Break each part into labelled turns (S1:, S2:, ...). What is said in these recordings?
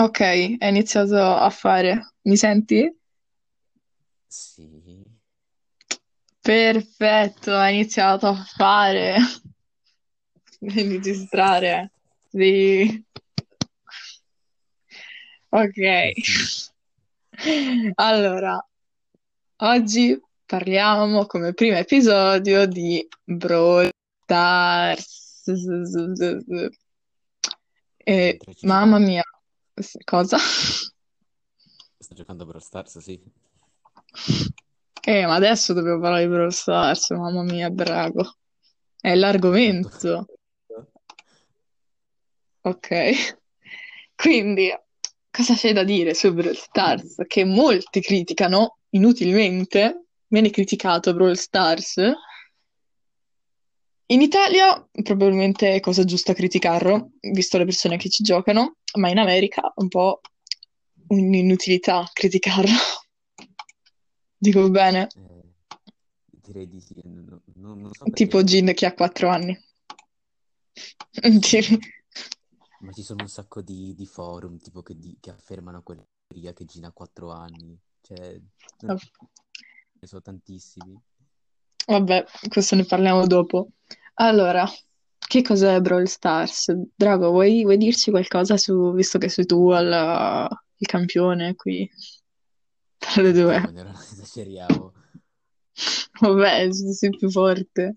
S1: Ok, hai iniziato a fare. Mi senti?
S2: Sì,
S1: Perfetto, hai iniziato a fare. Devi distrarre. Sì. Ok. Allora, oggi parliamo come primo episodio di Brawl Stars. E
S2: ci
S1: mamma mia, cosa?
S2: Sto giocando a Brawl Stars, sì.
S1: Eh, ma adesso dobbiamo parlare di Brawl Stars, mamma mia, bravo. È l'argomento. Ok. Quindi, cosa c'è da dire su Brawl Stars? Che molti criticano inutilmente. Viene criticato Brawl Stars. In Italia probabilmente è cosa giusta criticarlo, visto le persone che ci giocano, ma in America è un po' un'inutilità criticarlo. Dico bene.
S2: Eh, direi di sì. Non, non- non so
S1: Tipo
S2: perché,
S1: Jin che ha quattro anni.
S2: sì,
S1: Ti-
S2: ma ci sono un sacco di, di forum tipo che, di- che affermano quella teoria che Gina ha 4 anni. Cioè, non ne so tantissimi.
S1: Vabbè, questo ne parliamo dopo. Allora, che cos'è Brawl Stars? Drago, vuoi, vuoi dirci qualcosa su, visto che sei tu al, il campione qui tra le due?
S2: Ora non esageriamo.
S1: Vabbè, sei più forte.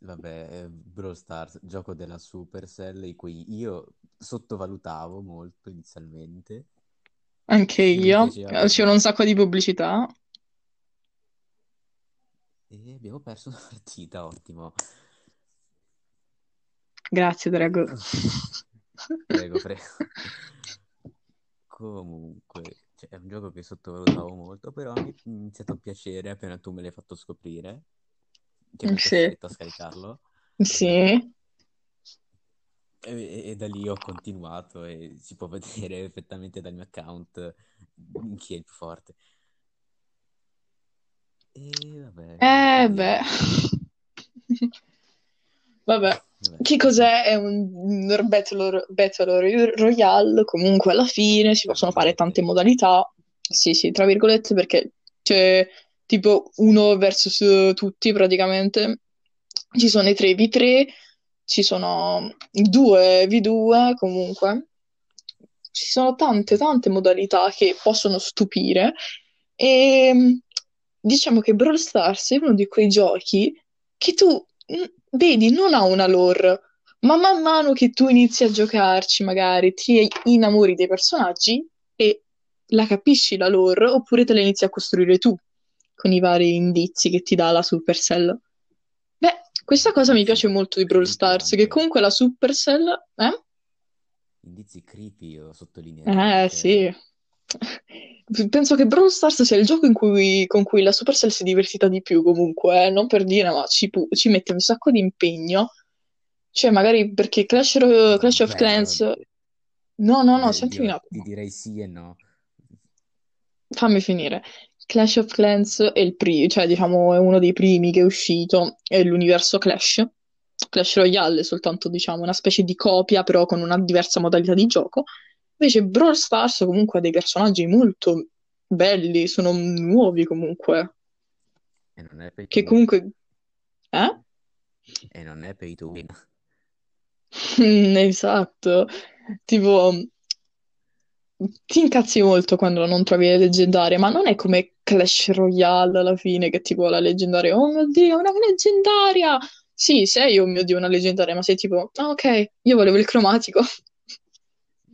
S2: Vabbè, eh, Brawl Stars, gioco della Supercell, in cui io sottovalutavo molto inizialmente.
S1: Anche
S2: mi
S1: io.
S2: piaceva
S1: C'era un sacco di pubblicità.
S2: E abbiamo perso una partita, ottimo.
S1: Grazie, Drago.
S2: Prego, prego. Comunque, cioè, è un gioco che sottovalutavo molto, però mi è iniziato a piacere appena tu me l'hai fatto scoprire, che mi hai
S1: Sì,
S2: costretto a scaricarlo.
S1: sì.
S2: E, e- da lì ho continuato e si può vedere effettivamente dal mio account chi è il più forte. E vabbè, che
S1: Eh beh. Vabbè.
S2: Vabbè,
S1: Che cos'è? È un Battle, Battle Royale, comunque alla fine si possono fare tante modalità. Sì, sì, tra virgolette, perché c'è tipo uno versus tutti praticamente. Ci sono i 3v3, ci sono i 2v2 comunque. Ci sono tante, tante modalità che possono stupire e diciamo che Brawl Stars è uno di quei giochi che tu vedi non ha una lore, ma man mano che tu inizi a giocarci, magari ti innamori dei personaggi e la capisci la lore, oppure te la inizi a costruire tu con i vari indizi che ti dà la Supercell. Beh, questa cosa mi piace molto di Brawl Stars, che comunque la Supercell... Eh?
S2: Indizi creepy, io sottolineerei,
S1: Eh, sì. Penso che Brawl Stars sia il gioco in cui- con cui la Supercell si è divertita di più, comunque, eh. Non per dire, ma ci, pu- ci mette un sacco di impegno. Cioè, magari perché Clash, Ro- Clash of
S2: Beh,
S1: Clans... No, no, no,
S2: beh,
S1: sentimi un
S2: oddio, ti
S1: attimo.
S2: direi sì e no.
S1: Fammi finire. Clash of Clans è il pri- cioè, diciamo, è uno dei primi che è uscito, è l'universo Clash. Clash Royale è soltanto, diciamo, una specie di copia, però con una diversa modalità di gioco. Invece Brawl Stars comunque ha dei personaggi molto belli, sono nuovi comunque,
S2: E non è pay to
S1: che
S2: win.
S1: comunque... Eh?
S2: E non è pay to win.
S1: Esatto. Tipo, ti incazzi molto quando non trovi le leggendarie, ma non è come Clash Royale alla fine, che tipo la leggendaria, oh mio Dio, una leggendaria! Sì, sei, oh mio Dio, una leggendaria, ma sei tipo, ah ok, io volevo il cromatico.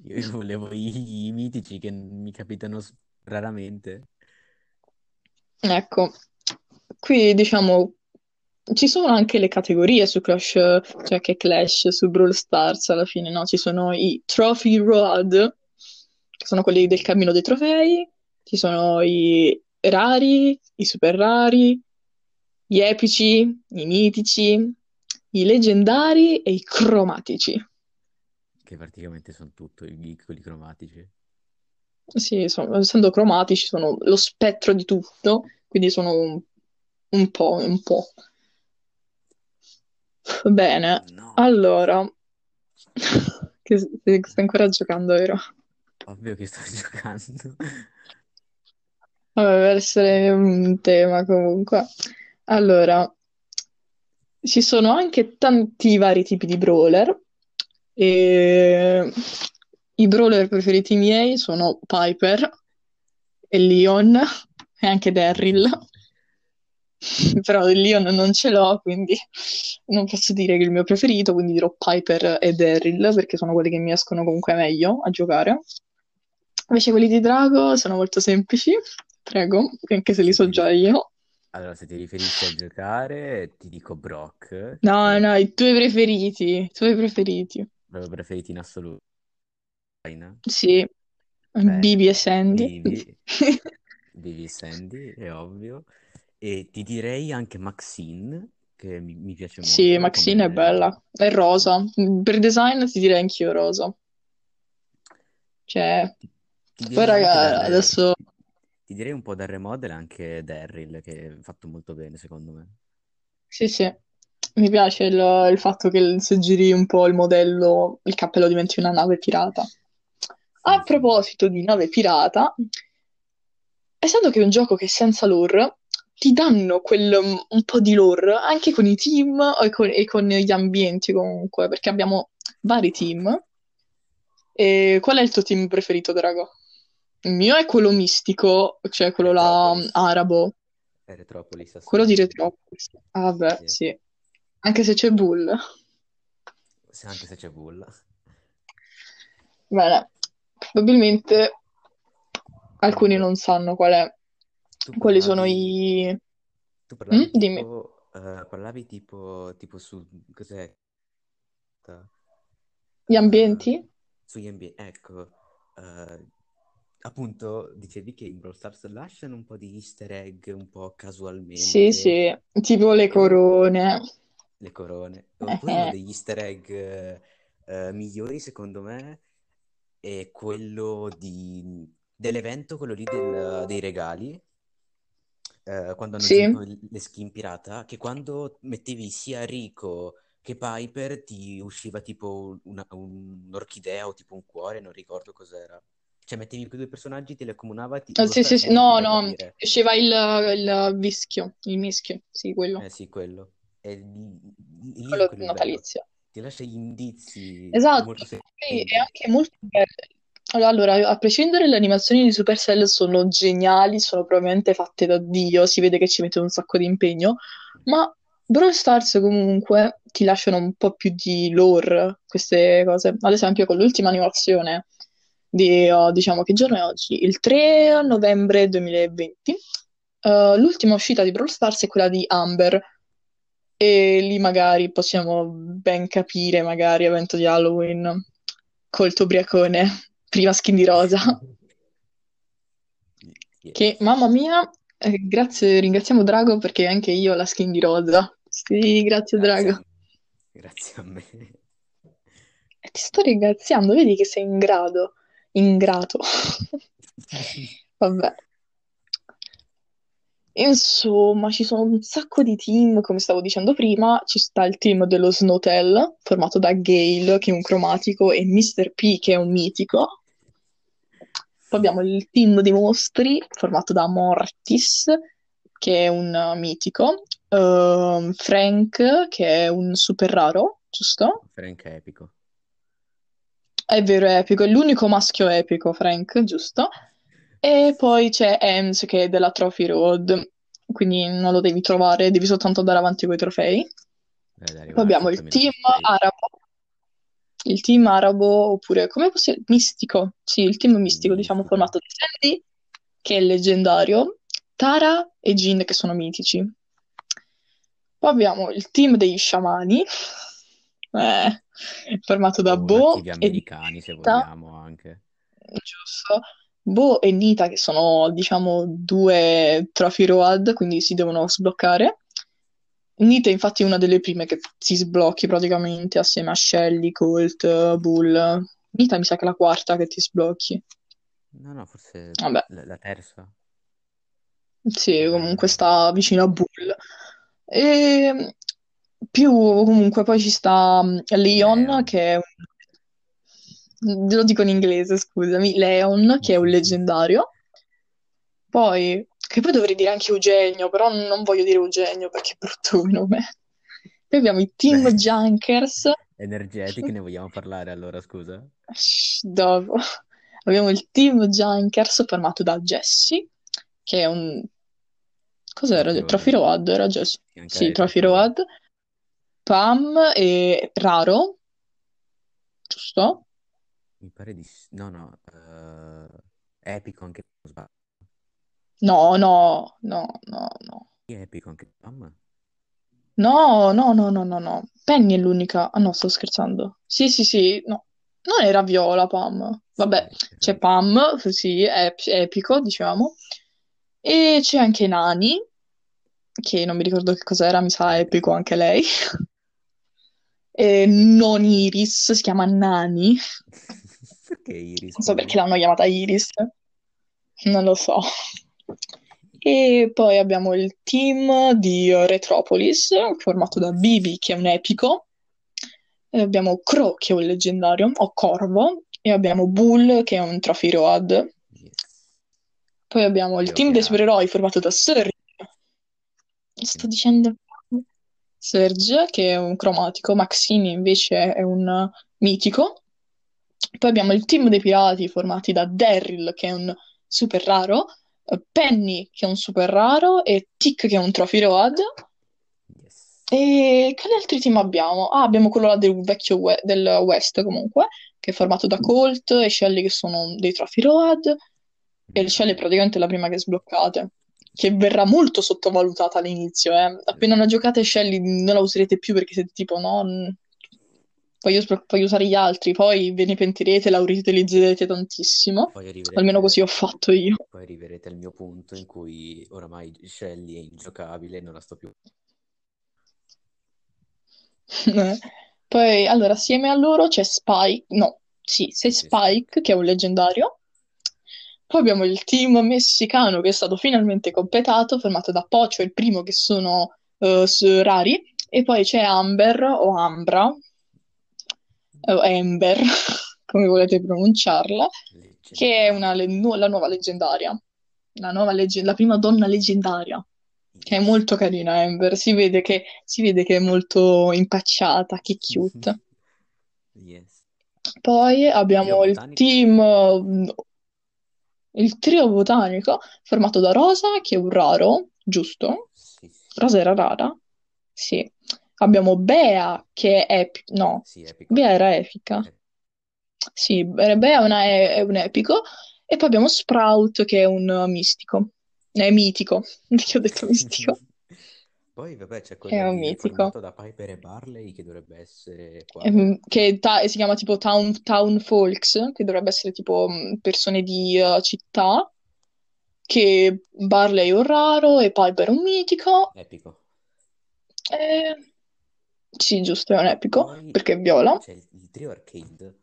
S2: Io volevo i, i mitici che mi capitano raramente.
S1: Ecco, qui diciamo ci sono anche le categorie su Clash, cioè che Clash su Brawl Stars alla fine, no? Ci sono i Trophy Road, che sono quelli del
S2: Mm.
S1: cammino dei trofei, ci sono i rari, i super rari, gli epici, i mitici, i leggendari e i cromatici.
S2: Che praticamente sono tutto, i quelli cromatici.
S1: Sì, sono- essendo cromatici sono lo spettro di tutto, quindi sono un, un po', un po'. Bene,
S2: No.
S1: allora, che stai ancora giocando, vero?
S2: Ovvio che sto giocando.
S1: Vabbè, per essere un tema comunque. Allora, ci sono anche tanti vari tipi di brawler. E... I brawler preferiti miei sono Piper e Leon e anche Daryl. Però il Leon non ce l'ho, quindi non posso dire che è il mio preferito, quindi dirò Piper e Daryl perché sono quelli che mi escono comunque meglio a giocare. Invece quelli di Drago sono molto semplici, prego, anche se li so già io.
S2: Allora, se ti riferisci a giocare, ti dico Brock.
S1: No, no, i tuoi preferiti, i tuoi preferiti.
S2: Proprio preferiti in assoluto.
S1: Sì,
S2: Beh,
S1: Bibi e Sandy.
S2: Vivi e Sandy, è ovvio. E ti direi anche Maxine, che mi, mi piace
S1: Sì,
S2: molto
S1: Maxine è
S2: come...
S1: bella, è rosa. Per design ti direi anch'io rosa. Cioè,
S2: Ti, ti
S1: poi
S2: direi anche
S1: raga,
S2: dal...
S1: adesso
S2: Ti direi un po' dal remodel anche Daryl, che è fatto molto bene, secondo me.
S1: sì, sì, mi piace il, il fatto che se giri un po' il modello, il cappello diventi una nave pirata. A proposito di nave pirata, essendo che è un gioco che è senza lore, ti danno quel un po' di lore anche con i team e con, e con gli ambienti comunque, perché abbiamo vari team. E qual è il tuo team preferito, Drago? Il mio è quello mistico, cioè quello là
S2: Retropolis.
S1: arabo,
S2: È Retropolis,
S1: quello di. Retropolis. Ah, vabbè,
S2: Sì.
S1: sì. Anche se c'è Bull.
S2: Sì, anche se c'è Bull.
S1: Bene, probabilmente alcuni non sanno qual è,
S2: tu
S1: quali sono
S2: parlavi...
S1: i...
S2: Tu
S1: Mm?
S2: parlavi
S1: Dimmi.
S2: tipo... eh, parlavi tipo... Tipo su... Cos'è?
S1: Gli ambienti?
S2: sugli ambienti. Ecco. eh, appunto, dicevi che in Brawl Stars lasciano un po' di easter egg un po'
S1: Sì,
S2: casualmente.
S1: sì, tipo le corone.
S2: Le corone. Uno degli easter egg eh, eh, migliori, secondo me, è quello di... dell'evento, quello lì del- dei regali, eh, quando hanno
S1: Sì,
S2: le skin pirata, che quando mettevi sia Rico che Piper ti usciva tipo una- un'orchidea o tipo un cuore, non ricordo cos'era. Cioè mettevi quei due personaggi, te li accomunava, ti, Brawl
S1: sì, sì, sì, no, no, usciva il, il vischio, il mischio, sì, quello,
S2: Eh sì, quello. E lì, è
S1: quello
S2: bello.
S1: natalizio.
S2: Ti lascia gli indizi
S1: Esatto, è anche molto bello. Allora, a prescindere le animazioni di Supercell sono geniali, sono probabilmente fatte da Dio, si vede che ci mettono un sacco di impegno, ma Brawl Stars comunque ti lasciano un po' più di lore, queste cose. Ad esempio, con l'ultima animazione di, oh, diciamo, che giorno è oggi? Il 3 novembre 2020. Eh, l'ultima uscita di Brawl Stars è quella di Amber, e lì magari possiamo ben capire, magari, evento di Halloween, col tuo ubriacone, prima skin di rosa. Che,
S2: Yes.
S1: mamma mia, eh, grazie, ringraziamo Drago perché anche io ho la skin di rosa. Sì, grazie
S2: Grazie
S1: Drago.
S2: grazie a me.
S1: E ti sto ringraziando, vedi che sei in grado, ingrato. Vabbè. Insomma, ci sono un sacco di team, come stavo dicendo prima. Ci sta il team dello Snowtell, formato da Gale, che è un cromatico, e Mr. P, che è un mitico. Poi abbiamo il team dei mostri, formato da Mortis, che è un uh, mitico, ehm, Frank, che è un super raro, giusto?
S2: Frank è epico.
S1: È vero, è epico, è l'unico maschio epico, Frank, giusto? E poi c'è Ems, che è della Trophy Road, quindi non lo devi trovare, devi soltanto andare avanti con i trofei.
S2: Deve
S1: Poi abbiamo il
S2: 5000
S1: team arabo, il team arabo, oppure come possiamo... Mistico, sì, il team mistico, diciamo, formato da Sandy, che è leggendario, Tara e Jin, che sono mitici. Poi abbiamo il team degli sciamani, eh, formato da
S2: O
S1: Bo e
S2: americani, se vogliamo anche.
S1: giusto? Bo e Nita, che sono, diciamo, due trophy road, quindi si devono sbloccare. Nita, infatti, è una delle prime che si sblocchi praticamente assieme a Shelly, Colt, Bull. Nita mi sa che è la quarta che ti sblocchi.
S2: No, no, forse
S1: Vabbè,
S2: la, la terza.
S1: sì, comunque sta vicino a Bull. E più comunque poi ci sta mm, Leon, che è lo dico in inglese, scusami, Leon, che è un leggendario. Poi, che poi dovrei dire anche Eugenio, però non voglio dire Eugenio perché è brutto come nome. Poi abbiamo i Team
S2: Beh,
S1: Junkers.
S2: energetiche ne vogliamo parlare allora, scusa?
S1: Dopo. Abbiamo il Team Junkers formato da Jesse, che è un... Cos'era?
S2: Trophy
S1: Trophy
S2: Road.
S1: Era Jesse.
S2: Sì,
S1: Trophy.
S2: Road.
S1: Pam e Raro, giusto?
S2: Mi pare di... No, no. eh, Epico anche... non sbaglio.
S1: No, no, no, no, no.
S2: È Epico anche... Mamma?
S1: No, no, no, no, no, no. Penny è l'unica. Ah no, sto scherzando. Sì, sì, sì, no. Non era Viola, Pam.
S2: Sì,
S1: Vabbè, c'è. Pam, sì, è epico, diciamo. E c'è anche Nani, che non mi ricordo che cos'era, mi sa Epico. anche lei. E non Iris, si chiama Nani.
S2: Perché Iris,
S1: Non so perché l'hanno chiamata Iris. Non lo so. E poi abbiamo il team di Retropolis, formato da Bibi, che è un epico. Abbiamo Crow, che è un leggendario, o Corvo. E abbiamo Bull, che è un Trophy Road.
S2: Yes.
S1: Poi abbiamo il
S2: Io
S1: team dei supereroi formato da Surge. Sto dicendo Surge, che è un cromatico. Maxine invece è un mitico. Poi abbiamo il team dei pirati formati da Daryl, che è un super raro, eh, Penny, che è un super raro, e Tick, che è un trophy road.
S2: Yes.
S1: E che altri team abbiamo? Ah, abbiamo quello là del vecchio we- del West comunque, che è formato da Colt e Shelly che sono dei trophy road. E Shelly è praticamente la prima che sbloccate, che verrà molto sottovalutata all'inizio, eh. Appena la giocate Shelly non la userete più perché siete tipo no, voglio, sblo- voglio usare gli altri, poi ve ne pentirete, la utilizzerete tantissimo.
S2: Poi
S1: Almeno così ho fatto io.
S2: poi arriverete al mio punto in cui oramai Shelly è ingiocabile e non la sto più.
S1: Poi, allora, assieme a loro c'è Spike, no, sì, c'è
S2: Spike.
S1: Che è un leggendario. Poi abbiamo il team messicano che è stato finalmente completato, formato da Pocho, il primo che sono s- rari, e poi c'è Amber o Ambra, o Amber, come volete pronunciarla, che è una la nuova leggendaria, la nuova legge- la prima donna leggendaria, che è molto carina Amber, si vede che, si vede che è molto impacciata, che cute.
S2: Yes.
S1: Poi abbiamo il team, il trio botanico formato da Rosa, che è un raro, giusto?
S2: Sì, sì.
S1: Rosa era rara? Sì. Abbiamo Bea, che è epic, no,
S2: Sì, epico.
S1: Bea era epica.
S2: Eh,
S1: Sì, Bea è, una- è- un epico. E poi abbiamo Sprout, che è un mistico. È mitico, perché ho detto mistico.
S2: Poi, vabbè, c'è
S1: È
S2: quello
S1: un
S2: lì
S1: mitico.
S2: formato da Piper e Barley che dovrebbe essere qua.
S1: Ehm, che ta- si chiama tipo Town, Town Folks, che dovrebbe essere tipo mh, persone di eh, città, che Barley è un raro e Piper è un mitico.
S2: Epico.
S1: Eh, sì, giusto, è un epico,
S2: Poi
S1: perché è viola.
S2: c'è il, il trio arcade,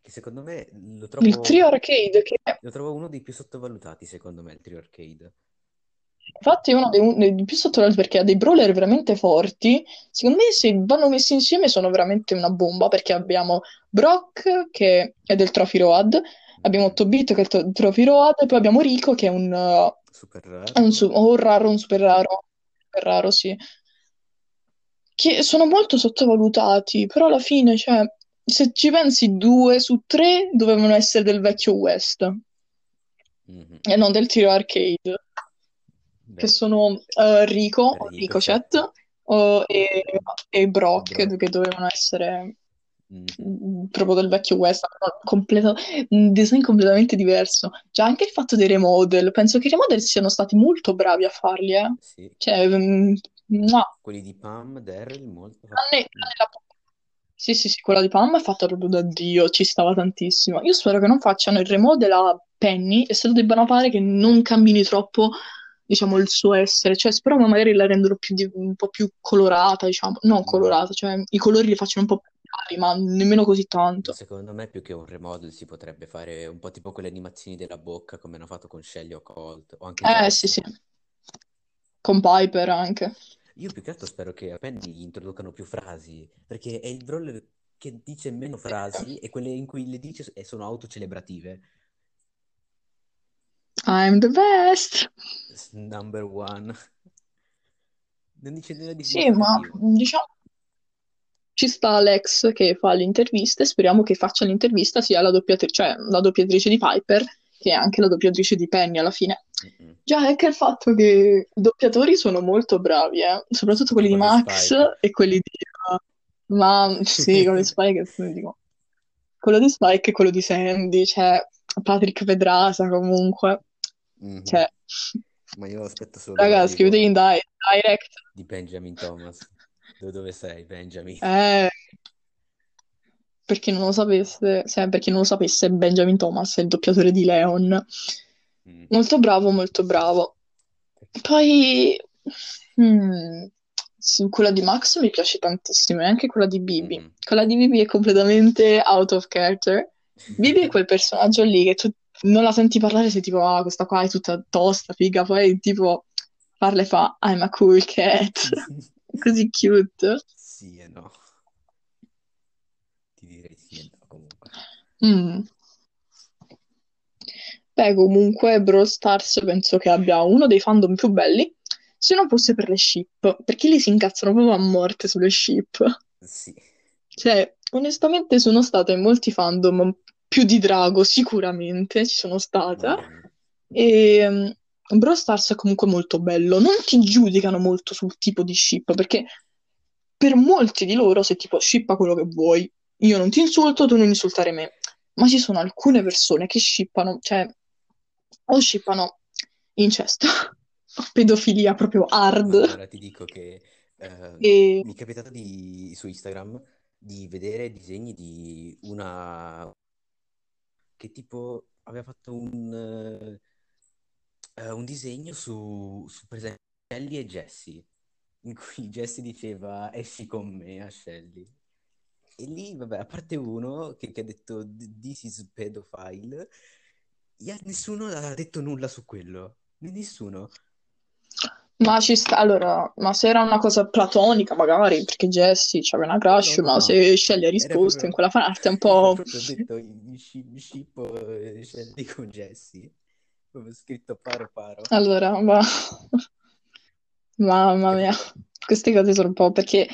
S2: che secondo me lo
S1: Il
S2: trovo,
S1: trio arcade, che
S2: lo trovo uno dei più sottovalutati, secondo me, il trio arcade.
S1: infatti è uno dei, dei più sottovalutati perché ha dei brawler veramente forti. Secondo me, se vanno messi insieme, sono veramente una bomba. Perché abbiamo Brock, che è del Trophy Road, abbiamo
S2: Mhm.
S1: Tobit, che è il to- Trophy Road, e poi abbiamo Rico, che è un,
S2: Super
S1: è
S2: raro.
S1: un, su- o un raro, un super raro. Super raro, sì. Che sono molto sottovalutati, però alla fine, cioè, se ci pensi, due su tre dovevano essere del vecchio West
S2: Mhm.
S1: e non del tiro arcade. che
S2: Beh,
S1: sono eh, Rico,
S2: Rico,
S1: Ricochet
S2: Chet.
S1: oh, e, e Brock,
S2: Brock.
S1: che dovevano essere
S2: Mhm.
S1: mm, proprio del vecchio West, completo- un design completamente diverso. Già anche il fatto dei remodel, penso che i remodel siano stati molto bravi a farli, eh.
S2: Sì.
S1: Cioè, mm, mua.
S2: Quelli di Pam, Daryl, molto
S1: Tranne, tranne la... Sì, sì, sì, quella di Pam è fatta proprio da Dio, ci stava tantissimo. Io spero che non facciano il remodel a Penny e se lo debbano fare che non cambini troppo, diciamo, il suo essere. Cioè, spero che magari la rendano più di- un po' più colorata, diciamo. Non
S2: Ma,
S1: colorata, cioè i colori li facciano un po' più chiari, ma nemmeno così tanto.
S2: secondo me più che un remodel si potrebbe fare un po' tipo quelle animazioni della bocca come hanno fatto con Shelly o Colt o anche
S1: Eh, sì, sì. Con Piper anche.
S2: Io più che altro spero che a Penny introducano più frasi, perché è il brawler che dice meno frasi e quelle in cui le dice sono autocelebrative.
S1: I'm the best.
S2: Number one. Non dice nulla di
S1: Sì, ma diciamo ci sta Alex che fa le interviste, speriamo che faccia l'intervista sia la doppiatrice, cioè la doppiatrice di Piper, che è anche la doppiatrice di Penny alla fine. Già, è che il fatto che i doppiatori sono molto bravi, eh, Soprattutto quelli di
S2: Come
S1: Max
S2: Spike.
S1: e quelli di... Ma sì, quello di Spike, dico, quello di Spike e quello di Sandy, cioè Patrick Pedrasa comunque,
S2: Mhm.
S1: cioè,
S2: Ma io aspetto solo
S1: raga, scrivetevi in di- direct,
S2: di Benjamin Thomas. Dove, dove sei, Benjamin?
S1: eh, per chi non lo sapesse, se- per chi non lo sapesse, Benjamin Thomas è il doppiatore di Leon,
S2: Mm.
S1: molto bravo, molto bravo. Poi, sì, quella di Max mi piace tantissimo, e anche quella di Bibi.
S2: Mhm.
S1: Quella di Bibi è completamente out of character. Bibi è quel personaggio lì che tu non la senti parlare, sei tipo, ah, questa qua è tutta tosta, figa, poi tipo parla e fa, I'm a cool cat. Così cute.
S2: Sì e no. Ti direi sì e no comunque.
S1: Mm. Beh, comunque Brawl Stars penso che abbia uno dei fandom più belli, se non fosse per le ship, perché lì si incazzano proprio a morte sulle ship.
S2: Sì.
S1: Cioè, onestamente sono stata in molti fandom, più di Drago sicuramente ci sono stata, e um, Brawl Stars è comunque molto bello, non ti giudicano molto sul tipo di ship, perché per molti di loro sei tipo shippa quello che vuoi, io non ti insulto, tu non insultare me, ma ci sono alcune persone che shippano, cioè, o shippano incesto, o pedofilia proprio hard,
S2: Allora ti dico che eh,
S1: e
S2: mi è capitato di, su Instagram di vedere disegni di una che tipo aveva fatto un, eh, un disegno su, su per esempio Shelly e Jessie, in cui Jessie diceva esci con me a Shelly. E lì, vabbè, a parte uno che, che ha detto this is pedophile, nessuno ha detto nulla su quello. Nessuno.
S1: Ma ci sta, allora, ma se era una cosa platonica magari, perché Jessie c'aveva una crush,
S2: No,
S1: ma
S2: no.
S1: se ha
S2: Era
S1: risposto in
S2: proprio,
S1: quella fanart è un po'...
S2: proprio detto shippo eh, Shelly con Jessie. Proprio scritto paro paro.
S1: Allora, ma... Mamma mia, queste cose sono un po' perché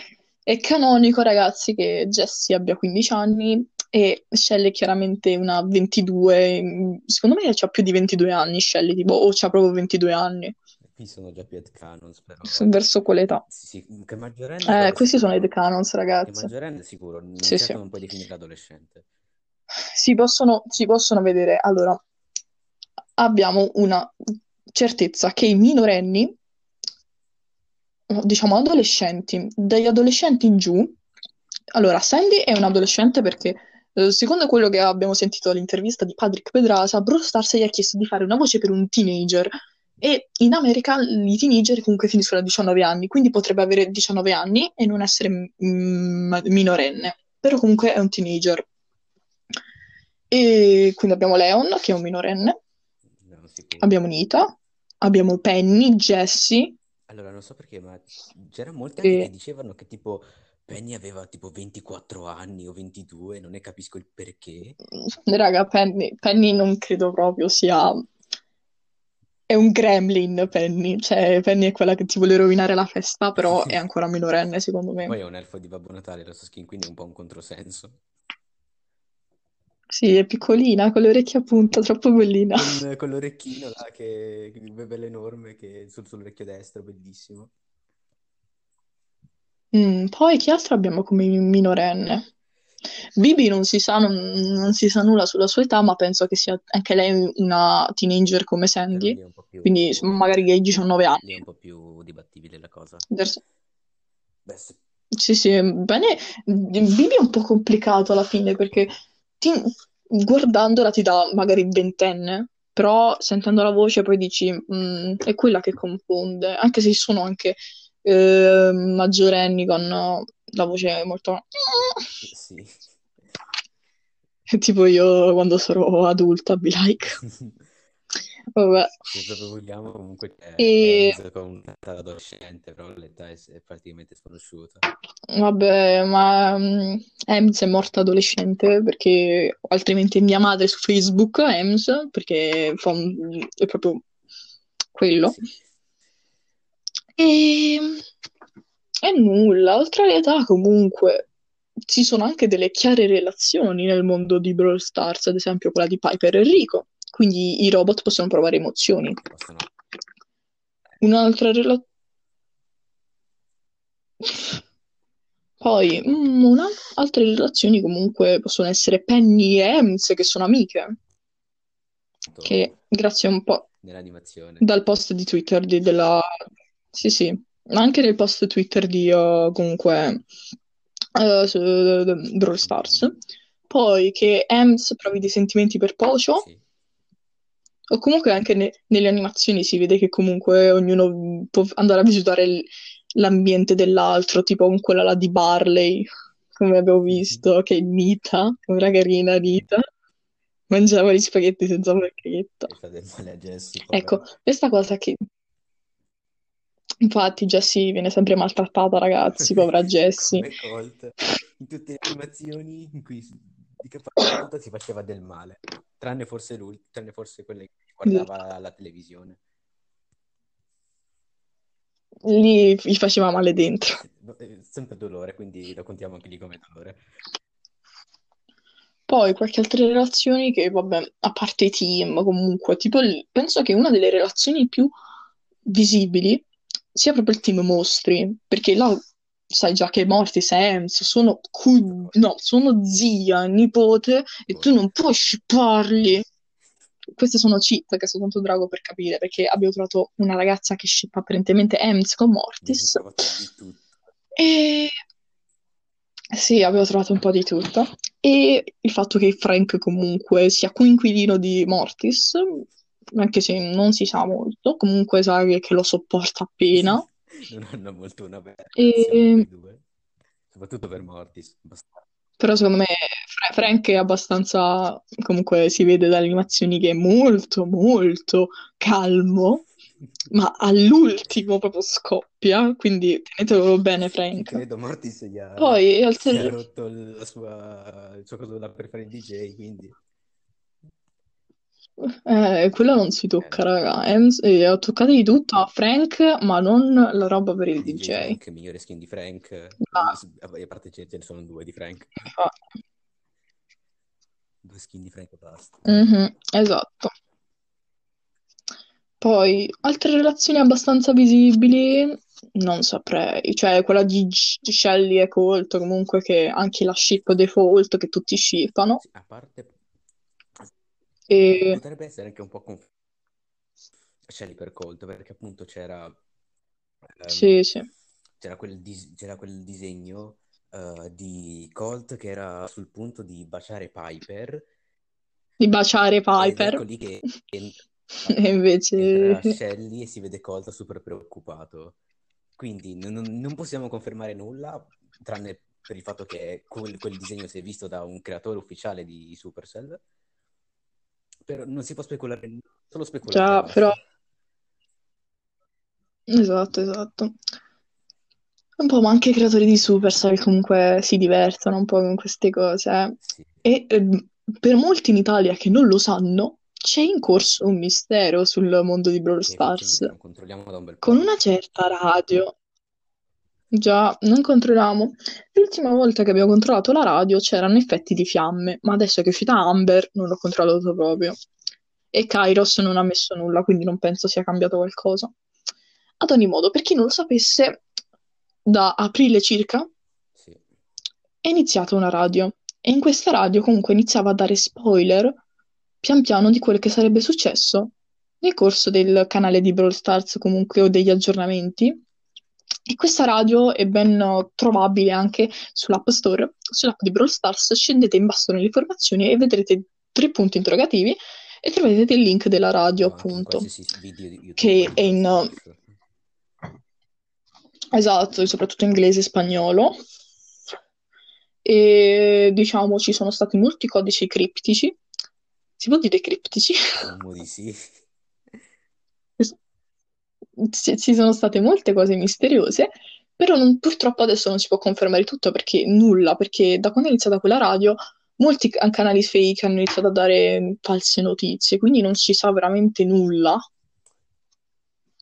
S1: è canonico, ragazzi, che Jessie abbia 15 anni e Shelly è chiaramente una 22, secondo me c'ha più di 22 anni Shelly, tipo, o c'ha proprio 22 anni,
S2: Qui sono già più headcanons, però...
S1: verso quell'età.
S2: Sì, sì, che maggiorenne
S1: Eh, questi sono
S2: sicuro.
S1: Canons,
S2: Che
S1: ragazzi.
S2: maggiorenne sicuro. Non
S1: Sì,
S2: certo
S1: sì.
S2: non puoi definire adolescente.
S1: Si possono, si possono vedere. Allora, abbiamo una certezza che i minorenni, diciamo adolescenti, dagli adolescenti in giù, allora Sandy è un adolescente perché, secondo quello che abbiamo sentito all'intervista di Patrick Pedrasa, Brawl Stars gli ha chiesto di fare una voce per un teenager. E in America i teenager comunque finiscono a 19 anni, quindi potrebbe avere 19 anni e non essere mm, minorenne, però comunque è un teenager. E quindi abbiamo Leon, che è un minorenne,
S2: No,
S1: abbiamo Nita, abbiamo Penny, Jessie,
S2: Allora, non so perché, ma c'erano molti anche che
S1: e
S2: dicevano che tipo Penny aveva tipo 24 anni o 22, non ne capisco il perché.
S1: raga, Penny, Penny non credo proprio sia... È un gremlin, Penny. Cioè, Penny è quella che ti vuole rovinare la festa, però è ancora minorenne, secondo me.
S2: Poi è un elfo di Babbo Natale, lo skin, quindi è un po' un controsenso.
S1: Sì, è piccolina, con le orecchie a punta, troppo bellina.
S2: Con, con l'orecchino là che, che bello enorme che sul, sull'orecchio destro, bellissimo.
S1: Mm, poi chi altro abbiamo come minorenne? Bibi non si sa, non, non si sa nulla sulla sua età, ma penso che sia anche lei una teenager come
S2: Però
S1: Sandy,
S2: lì è un po' più,
S1: quindi magari ai 19
S2: lì è
S1: anni.
S2: un po' più dibattibile la cosa.
S1: Adesso-
S2: Beh, se-
S1: Sì, sì, bene. Bibi è un po' complicato alla fine perché ti- guardandola ti dà magari ventenne, però sentendo la voce poi dici "Mm, è quella che confonde, anche se sono anche eh, maggiorenni con la voce molto...
S2: sì.
S1: tipo io quando sarò adulta, be like. Vabbè.
S2: Se proprio vogliamo, comunque c'è
S1: E
S2: con un'età adolescente, però l'età è, è praticamente sconosciuta.
S1: vabbè, ma mm, Ems è morta adolescente perché altrimenti mia madre su Facebook, Ems, perché fa un- è proprio quello.
S2: Sì.
S1: E, e nulla, oltre all'età comunque ci sono anche delle chiare relazioni nel mondo di Brawl Stars, ad esempio quella di Piper e Rico, quindi i robot possono provare emozioni.
S2: Possono...
S1: Un'altra relazione... Poi, mm, una- altre relazioni comunque possono essere Penny e Ems, che sono amiche, che grazie un po' dal post di Twitter di- della... Sì, sì, ma anche nel post Twitter di uh, comunque uh, su uh, Brawl Stars. Poi che Ems provi dei sentimenti per Pocio,
S2: Sì.
S1: o comunque anche ne- nelle animazioni si vede che comunque ognuno può andare a visitare il- l'ambiente dell'altro, tipo con quella là di Barley, come abbiamo visto, che è Nita, una carina Nita, mangiava gli spaghetti senza forchetta.
S2: Fa del male a Jessie,
S1: Ecco, questa cosa che infatti Jessie viene sempre maltrattata, ragazzi, povera Jessie.
S2: In tutte le animazioni in cui si- di che Colt si faceva del male, tranne forse lui, tranne forse quelle che guardava la televisione.
S1: Lì gli faceva male dentro.
S2: È Sempre dolore, quindi lo contiamo anche lì come dolore.
S1: Poi qualche altra relazione che, vabbè, a parte i team, comunque, tipo, penso che una delle relazioni più visibili sia proprio il team mostri, perché là sai già che Mortis e Ems sono, cu- no, sono zia, nipote, e tu non puoi shipparli. Queste sono cheat che sono tanto drago per capire, perché abbiamo trovato una ragazza che shippa apparentemente Ems con Mortis, e sì, avevo trovato un po' di tutto. E il fatto che Frank comunque sia coinquilino di Mortis, anche se non si sa molto, comunque sa che, lo sopporta appena.
S2: Non hanno molto una bella
S1: E-
S2: soprattutto per Mortis. Basta-
S1: Però secondo me Fra- Frank è abbastanza, comunque si vede dalle animazioni che è molto, molto calmo, ma all'ultimo proprio scoppia, quindi tenetelo bene Frank.
S2: Credo Mortis gli ha,
S1: Poi
S2: è
S1: altre...
S2: rotto la sua, il suo coso là per fare il DJ, quindi
S1: Eh, quello non si tocca, raga. Ems- eh, ho toccato di tutto a Frank, ma non la roba per il
S2: DJ. Frank, migliore skin di Frank,
S1: Ah.
S2: a parte ce ce ne sono due di Frank,
S1: Infatti.
S2: due skin di Frank e basta.
S1: Mhm, esatto. Poi, altre relazioni abbastanza visibili, non saprei. Cioè, quella di G- Shelly e Colt, comunque, che anche la ship default che tutti shippano.
S2: Sì, a parte
S1: E
S2: potrebbe essere anche un po' confuso Shelly per Colt, perché appunto c'era ehm,
S1: sì, sì.
S2: c'era quel, dis- c'era quel disegno eh, di Colt che era sul punto di baciare Piper
S1: Di baciare
S2: ed ecco
S1: Piper.
S2: lì che
S1: E invece...
S2: Shelly e si vede Colt super preoccupato. Quindi non, non- non possiamo confermare nulla, tranne per il fatto che quel, quel disegno si è visto da un creatore ufficiale di Supercell. Però non si può speculare, solo speculare.
S1: Già,
S2: basta.
S1: però... Esatto, esatto. Un po', ma anche i creatori di Supercell comunque si divertono un po' con queste cose. eh.
S2: Sì.
S1: E ehm, per molti in Italia che non lo sanno, c'è in corso un mistero sul mondo di Brawl Stars.
S2: non controlliamo da un bel
S1: Con
S2: po'.
S1: una certa radio. Già, non controlliamo. L'ultima volta che abbiamo controllato la radio c'erano effetti di fiamme, ma adesso che è uscita Amber non l'ho controllato proprio. E Kairos non ha messo nulla, quindi non penso sia cambiato qualcosa. Ad ogni modo, per chi non lo sapesse, da aprile circa
S2: Sì.
S1: è iniziata una radio e in questa radio comunque iniziava a dare spoiler pian piano di quello che sarebbe successo nel corso del canale di Brawl Stars comunque o degli aggiornamenti e questa radio è ben trovabile anche sull'App Store, sull'app di Brawl Stars, scendete in basso nelle informazioni e vedrete tre punti interrogativi e troverete il link della radio
S2: O anche in
S1: appunto. che è in-. Esatto, soprattutto inglese e spagnolo. E diciamo ci sono stati molti codici criptici. Si può dire criptici?
S2: Sì.
S1: Ci ci sono state molte cose misteriose, però non- purtroppo adesso non si può confermare tutto perché nulla, perché da quando è iniziata quella radio, molti ca- canali fake hanno iniziato a dare false notizie, quindi non si sa veramente nulla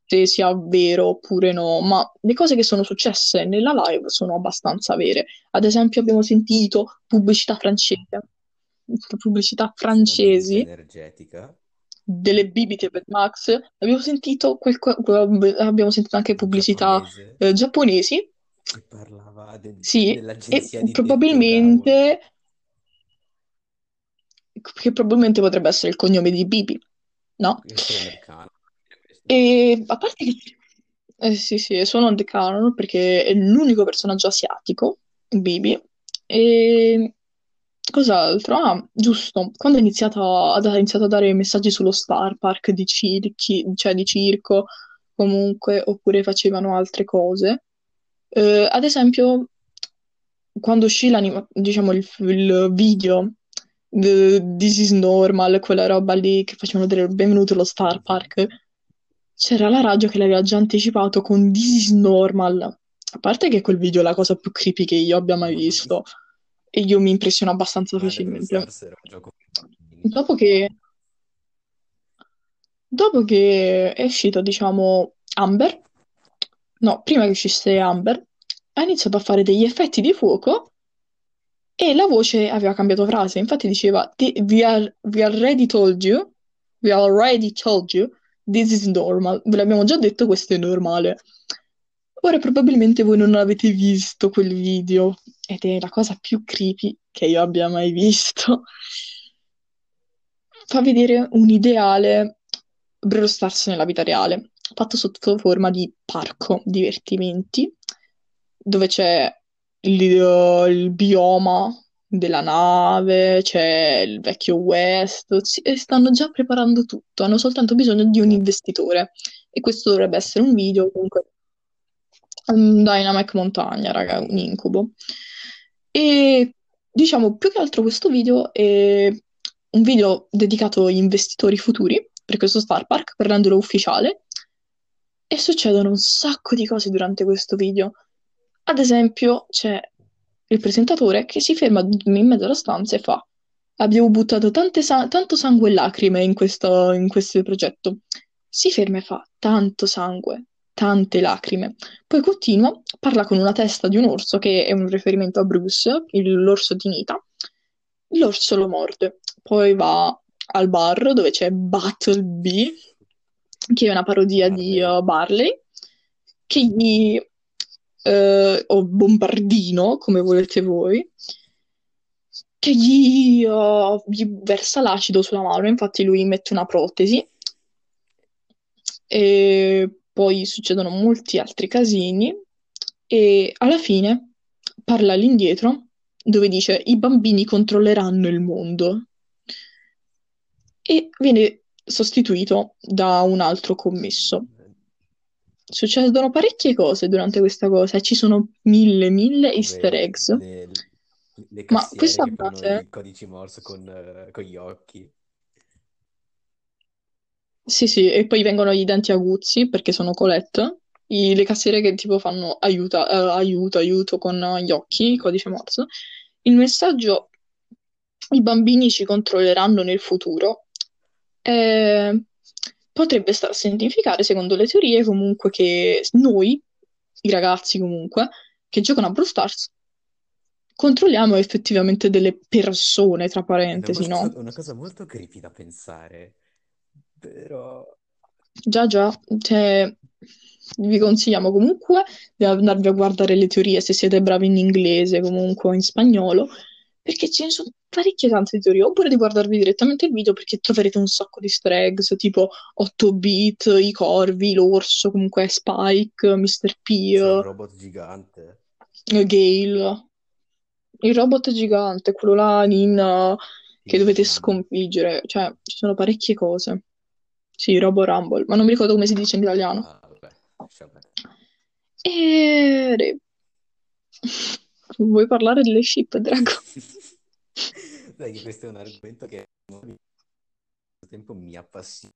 S1: se sia vero oppure no, ma le cose che sono successe nella live sono abbastanza vere. Ad esempio, abbiamo sentito pubblicità francese, pubblicità francesi
S2: energetica
S1: delle bibite per Max. Abbiamo sentito, quel- abbiamo sentito anche pubblicità
S2: giapponese
S1: eh, giapponesi,
S2: che parlava de-
S1: sì, e
S2: dell'agenzia Tower.
S1: probabilmente, che probabilmente potrebbe essere il cognome di Bibi, no? E a parte che eh, sì, sì, sono The Canon perché è l'unico personaggio asiatico, Bibi. E cos'altro? Ah, giusto, quando ha iniziato, iniziato a dare messaggi sullo Star Park di circhi, cioè di circo, comunque, oppure facevano altre cose. Eh, ad esempio, quando uscì diciamo il, il video di This is Normal, quella roba lì che facevano vedere benvenuto allo Star. Park, c'era la radio che l'aveva già anticipato con This is Normal. A parte che quel video è la cosa più creepy che io abbia mai visto e io mi impressiono abbastanza
S2: Bros.
S1: facilmente.
S2: Stars era un gioco per bambini.
S1: Dopo che, dopo che è uscito, diciamo, Amber, no, prima che uscisse Amber, ha iniziato a fare degli effetti di fuoco e la voce aveva cambiato frase. Infatti diceva, "Ti- we are, we already told you, we already told you, this is normal. Ve l'abbiamo già detto, questo è normale. Ora probabilmente voi non avete visto quel video ed è la cosa più creepy che io abbia mai visto. Fa vedere un ideale Brawl Stars nella vita reale, fatto sotto forma di parco divertimenti, dove c'è il, il bioma della nave, c'è il vecchio West, e stanno già preparando tutto, hanno soltanto bisogno di un investitore. E questo dovrebbe essere un video comunque un Dynamic Montagna, raga, un incubo. E diciamo più che altro questo video è un video dedicato agli investitori futuri per questo Star Park, per renderlo ufficiale. E succedono un sacco di cose durante questo video. Ad esempio, c'è il presentatore che si ferma in mezzo alla stanza e fa: Abbiamo buttato sa- tanto sangue e lacrime in questo, in questo progetto. Si ferma e fa: Tanto sangue, tante lacrime. Poi continua, parla con una testa di un orso, che è un riferimento a Bruce, il- l'orso di Nita. L'orso lo morde. Poi va al bar dove c'è Battlebee, che è una parodia di
S2: Barley.
S1: uh, Barley, che gli, eh, o Bombardino, come volete voi, che gli, uh, gli versa l'acido sulla mano, infatti lui mette una protesi e poi succedono molti altri casini e alla fine parla all'indietro dove dice i bambini controlleranno il mondo e viene sostituito da un altro commesso. Succedono parecchie cose durante questa cosa e ci sono mille, mille easter eggs.
S2: le, le
S1: Ma
S2: cassiere
S1: questa
S2: che fanno
S1: base,
S2: i codici Morse con, eh, con gli occhi.
S1: Sì, sì, e poi vengono i denti aguzzi perché sono Colette, I- le cassiere che tipo fanno aiuta, eh, aiuto, aiuto con gli occhi, codice Morse. Il messaggio, i bambini ci controlleranno nel futuro, eh, potrebbe stare a significare, secondo le teorie, comunque che noi, i ragazzi comunque, che giocano a Brawl Stars, controlliamo effettivamente delle persone, tra
S2: È una,
S1: parentesi,
S2: cosa-
S1: no?
S2: una cosa molto creepy da pensare, però...
S1: Già, già, cioè, vi consigliamo comunque di andarvi a guardare le teorie se siete bravi in inglese comunque o in spagnolo, perché ce ne sono parecchie tante teorie, oppure di guardarvi direttamente il video perché troverete un sacco di easter eggs, tipo 8-bit, i corvi, l'orso, comunque Spike, Mr. P,
S2: il robot gigante.
S1: eh, Gale, il robot gigante, quello là in, che dovete sconfiggere, cioè ci sono parecchie cose. Sì, Robo Rumble, ma non mi ricordo come si dice in italiano.
S2: Ah, vabbè, lascia perdere.
S1: E... re- Vuoi parlare delle ship, Drago?
S2: Che questo è un argomento che al tempo mi appassiona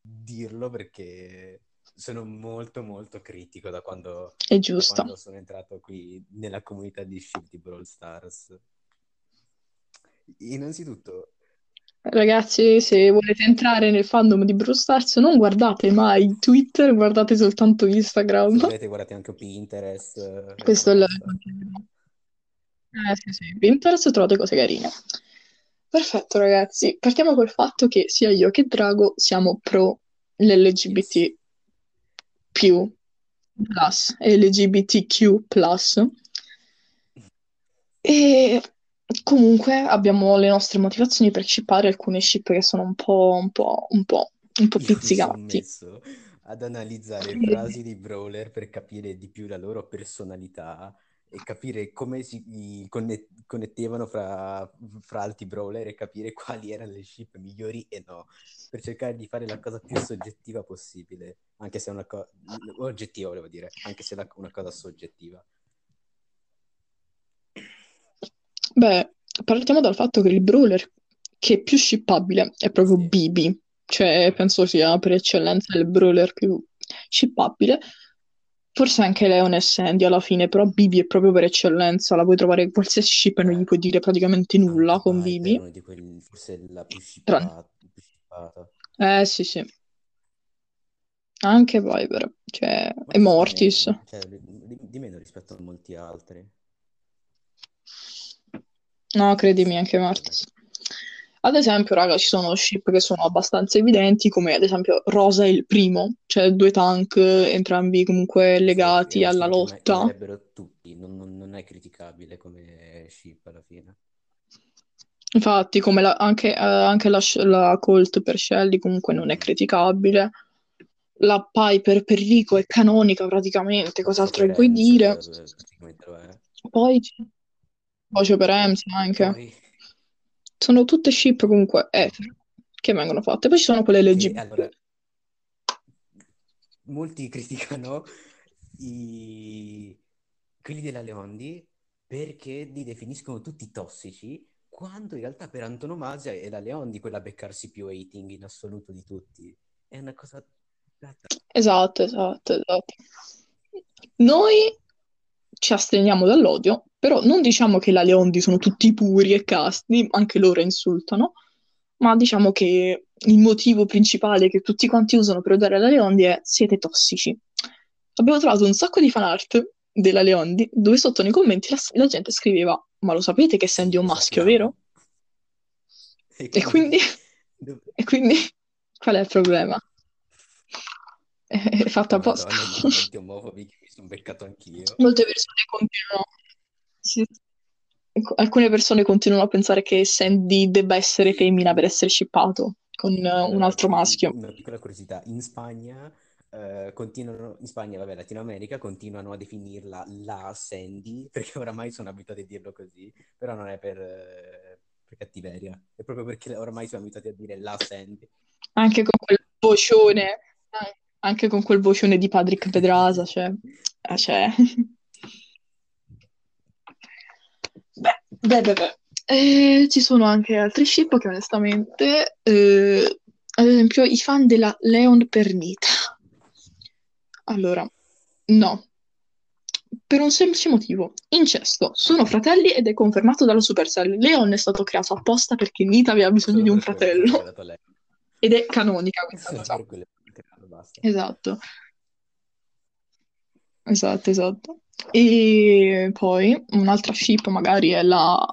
S2: dirlo perché sono molto molto critico da quando,
S1: È
S2: da
S1: giusto.
S2: quando sono entrato qui nella comunità di Shift di Brawl Stars. Innanzitutto,
S1: Ragazzi, se volete entrare nel fandom di Brawl Stars, non guardate mai Twitter, guardate soltanto
S2: se
S1: Instagram.
S2: volete guardate anche Pinterest eh,
S1: Questo è il... Eh sì, sì, Pinterest trovate cose carine. Perfetto, ragazzi. Partiamo col fatto che sia io che Drago siamo pro l'LGBT più plus, LGBTQ plus. E comunque abbiamo le nostre motivazioni per shippare alcune ship che sono un po', un po', un po', un po' pizzicanti.
S2: ad analizzare frasi di brawler per capire di più la loro personalità e capire come si conne- connettevano fra, fra altri brawler e capire quali erano le ship migliori e no, per cercare di fare la cosa più soggettiva possibile, anche se è una cosa oggettiva, volevo dire, anche se è una cosa soggettiva.
S1: Beh, partiamo dal fatto che il brawler che è più shippabile è proprio
S2: Sì.
S1: Bibi, cioè penso sia per eccellenza il brawler più shippabile. Forse anche Leon e Sandy alla fine, però Bibi è proprio per eccellenza, la puoi trovare qualsiasi ship e non gli puoi dire praticamente nulla con
S2: Piper,
S1: Bibi.
S2: uno di quelli, forse la più
S1: Tran-
S2: shippata, più shippata.
S1: Eh sì sì, anche Viper, cioè,
S2: Ma
S1: e
S2: di
S1: Mortis.
S2: meno, cioè, di, di meno rispetto a molti altri.
S1: No, credimi, anche. Mortis. Ad esempio, raga, ci sono ship che sono abbastanza evidenti, come ad esempio Rosa e il primo, cioè due tank, entrambi comunque
S2: è
S1: legati alla lotta.
S2: amerebbero tutti, non, non- non è criticabile come ship alla fine.
S1: Infatti, come la- anche, eh, anche la, la Colt per Shelly comunque non è
S2: Mm.
S1: criticabile. La Piper per Rico è canonica praticamente, cos'altro che vuoi
S2: Ems,
S1: dire?
S2: eh, praticamente lo è.
S1: Poi c'è Voce per Ems anche.
S2: Poi,
S1: Sono tutte ship comunque etero che vengono fatte. Poi ci sono quelle LGBT.
S2: allora, molti criticano i... quelli della Leondi perché li definiscono tutti tossici, quando in realtà per antonomasia è la Leondi quella a beccarsi più hating in assoluto di tutti. È una cosa...
S1: Esatto, esatto, esatto. Noi ci asteniamo dall'odio, però non diciamo che la Leondi sono tutti puri e casti, anche loro insultano, ma diciamo che il motivo principale che tutti quanti usano per odiare la Leondi è siete tossici. Abbiamo trovato un sacco di fan art della Leondi dove sotto nei commenti la, la gente scriveva ma lo sapete che Sandy è un maschio, vero?
S2: E
S1: quindi, e quindi qual è il problema? È
S2: Oh,
S1: apposta. Molte persone continuano, sì. Alcune persone continuano a pensare che Sandy debba essere femmina per essere shippato con eh, un altro maschio.
S2: una piccola curiosità, in Spagna, eh, continuano, in Spagna, vabbè, Latino America, continuano a definirla la Sandy, perché oramai sono abituati a dirlo così, però non è per, eh, per cattiveria, è proprio perché oramai sono abituati a dire la Sandy.
S1: Anche con quel vocione, anche con quel vocione di Patrick Pedrasa, cioè, eh, cioè. Beh, beh, beh. Eh, ci sono anche altri ship che onestamente, eh, ad esempio, i fan della Leon Pernita. Allora, no. Per un semplice motivo. Incesto. Sono fratelli ed è confermato dalla Supercell. Leon è stato creato apposta perché Nita aveva bisogno di un fratello. Ed è canonica questa cosa. Esatto, esatto, esatto. E poi un'altra ship magari è la...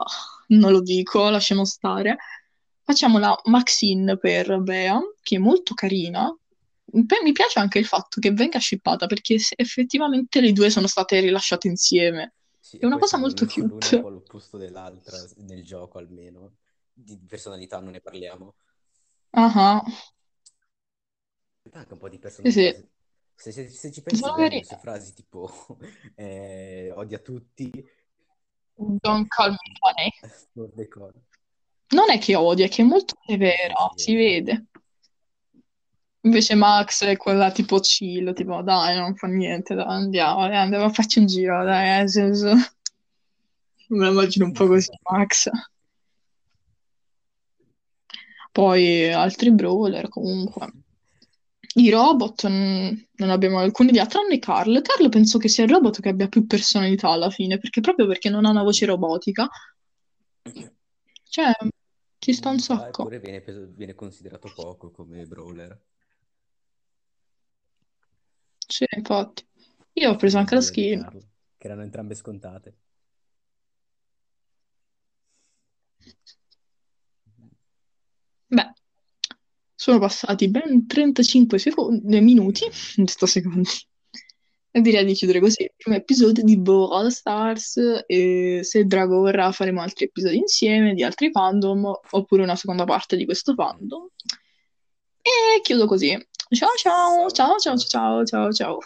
S1: non lo dico, lasciamo stare. Facciamo la Maxine per Bea, che è molto carina. Mi piace anche il fatto che venga shippata perché effettivamente le due sono state rilasciate insieme.
S2: Sì,
S1: È una cosa molto
S2: l'una un
S1: cute.
S2: po' l'opposto dell'altra nel gioco almeno. Di personalità non ne parliamo.
S1: Ah,
S2: Anche un po' di
S1: Sì,
S2: personalità.
S1: sì,
S2: Se, se- se ci pensi
S1: carine.
S2: queste frasi tipo eh, odia tutti,
S1: Don't call me funny.
S2: non
S1: è che odia, è che è molto severa,
S2: si
S1: si
S2: vede.
S1: Invece Max è quella tipo chill, tipo dai, non fa niente, dai, andiamo, dai, andiamo a farci un giro, dai, eh, su. Me la immagino un po' così, Max. Poi altri brawler comunque. I robot mm, non abbiamo alcuni idea, tranne Carl. Carl penso che sia il robot che abbia più personalità alla fine, perché proprio perché non ha una voce robotica, cioè ci sta un
S2: Ah,
S1: sacco.
S2: eppure viene, viene considerato poco come brawler.
S1: Sì, infatti. Io ho preso anche la skin.
S2: Carl, che erano entrambe scontate.
S1: Beh, sono passati ben 35 secondi, minuti, sto secondi. E direi di chiudere così il primo episodio di Brawl Stars e se Drago vorrà faremo altri episodi insieme di altri fandom oppure una seconda parte di questo fandom. E chiudo così. Ciao, ciao ciao ciao ciao ciao ciao.